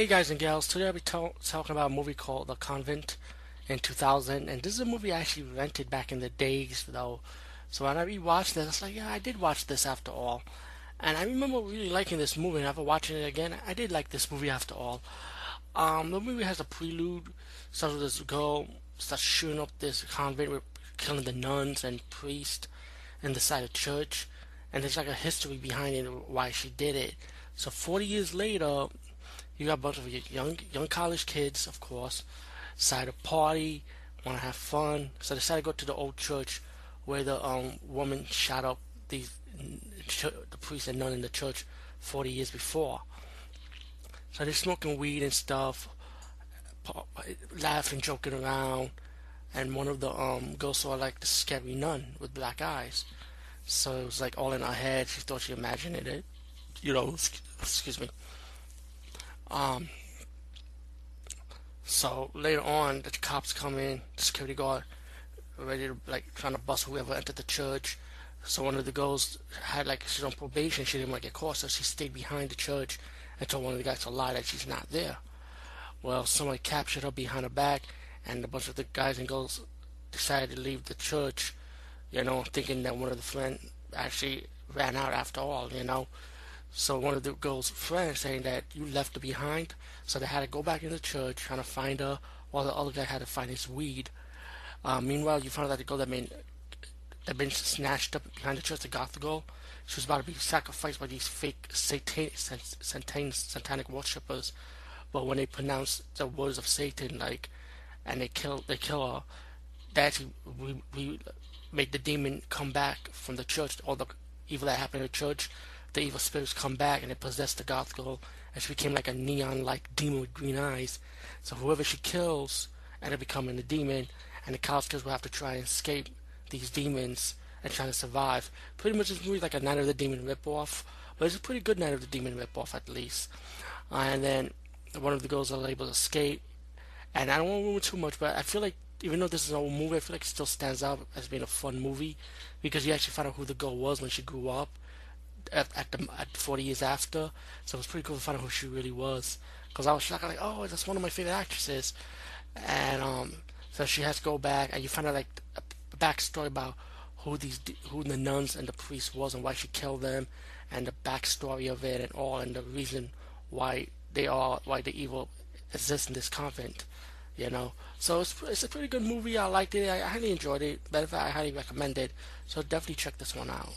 Hey guys and gals, today I'll be to- talking about a movie called The Convent in 2000, and this is a movie I actually rented back in the days though. So when I rewatched this, I was like, yeah, I did watch this after all. And I remember really liking this movie, and after watching it again, I did like this movie after all. Um, the movie has a prelude, starts with this girl starts shooting up this convent, with killing the nuns and priests in the side of church, and there's like a history behind it why she did it. So 40 years later, you got a bunch of young young college kids, of course, decide to party, want to have fun, so they decide to go to the old church where the um, woman shot up the the priest and nun in the church 40 years before. So they're smoking weed and stuff, laughing, joking around, and one of the um, girls saw like the scary nun with black eyes. So it was like all in her head. She thought she imagined it. You know, excuse me. Um, so later on, the cops come in, the security guard, ready to like trying to bust whoever entered the church. So one of the girls had like she's on probation, she didn't want to get caught, so she stayed behind the church and told one of the guys to lie that she's not there. Well, somebody captured her behind her back, and a bunch of the guys and girls decided to leave the church, you know, thinking that one of the friends actually ran out after all, you know. So one of the girl's friends saying that you left her behind, so they had to go back in the church trying to find her, while the other guy had to find his weed. Uh, meanwhile, you found out the girl that been that been snatched up behind the church, the goth girl. She was about to be sacrificed by these fake satanic, satanic, satanic worshippers. But when they pronounce the words of Satan, like, and they kill, they kill her, actually we, we made the demon come back from the church. All the evil that happened in the church the evil spirits come back and they possess the goth girl, and she became like a neon-like demon with green eyes. So whoever she kills ended up becoming a demon, and the college kids will have to try and escape these demons and try to survive. Pretty much this movie like a Night of the Demon ripoff, but it's a pretty good Night of the Demon ripoff at least. Uh, and then one of the girls are able to escape, and I don't want to ruin too much, but I feel like even though this is an old movie, I feel like it still stands out as being a fun movie because you actually find out who the girl was when she grew up at, at, the, at 40 years after. So it was pretty cool to find out who she really was. Because I was shocked, like, oh, that's one of my favorite actresses. And um, so she has to go back, and you find out like a backstory about who these who the nuns and the priest was and why she killed them, and the backstory of it and all, and the reason why they are why the evil exists in this convent. You know, so it's it's a pretty good movie. I liked it. I, I highly enjoyed it. Matter of I highly recommend it. So definitely check this one out.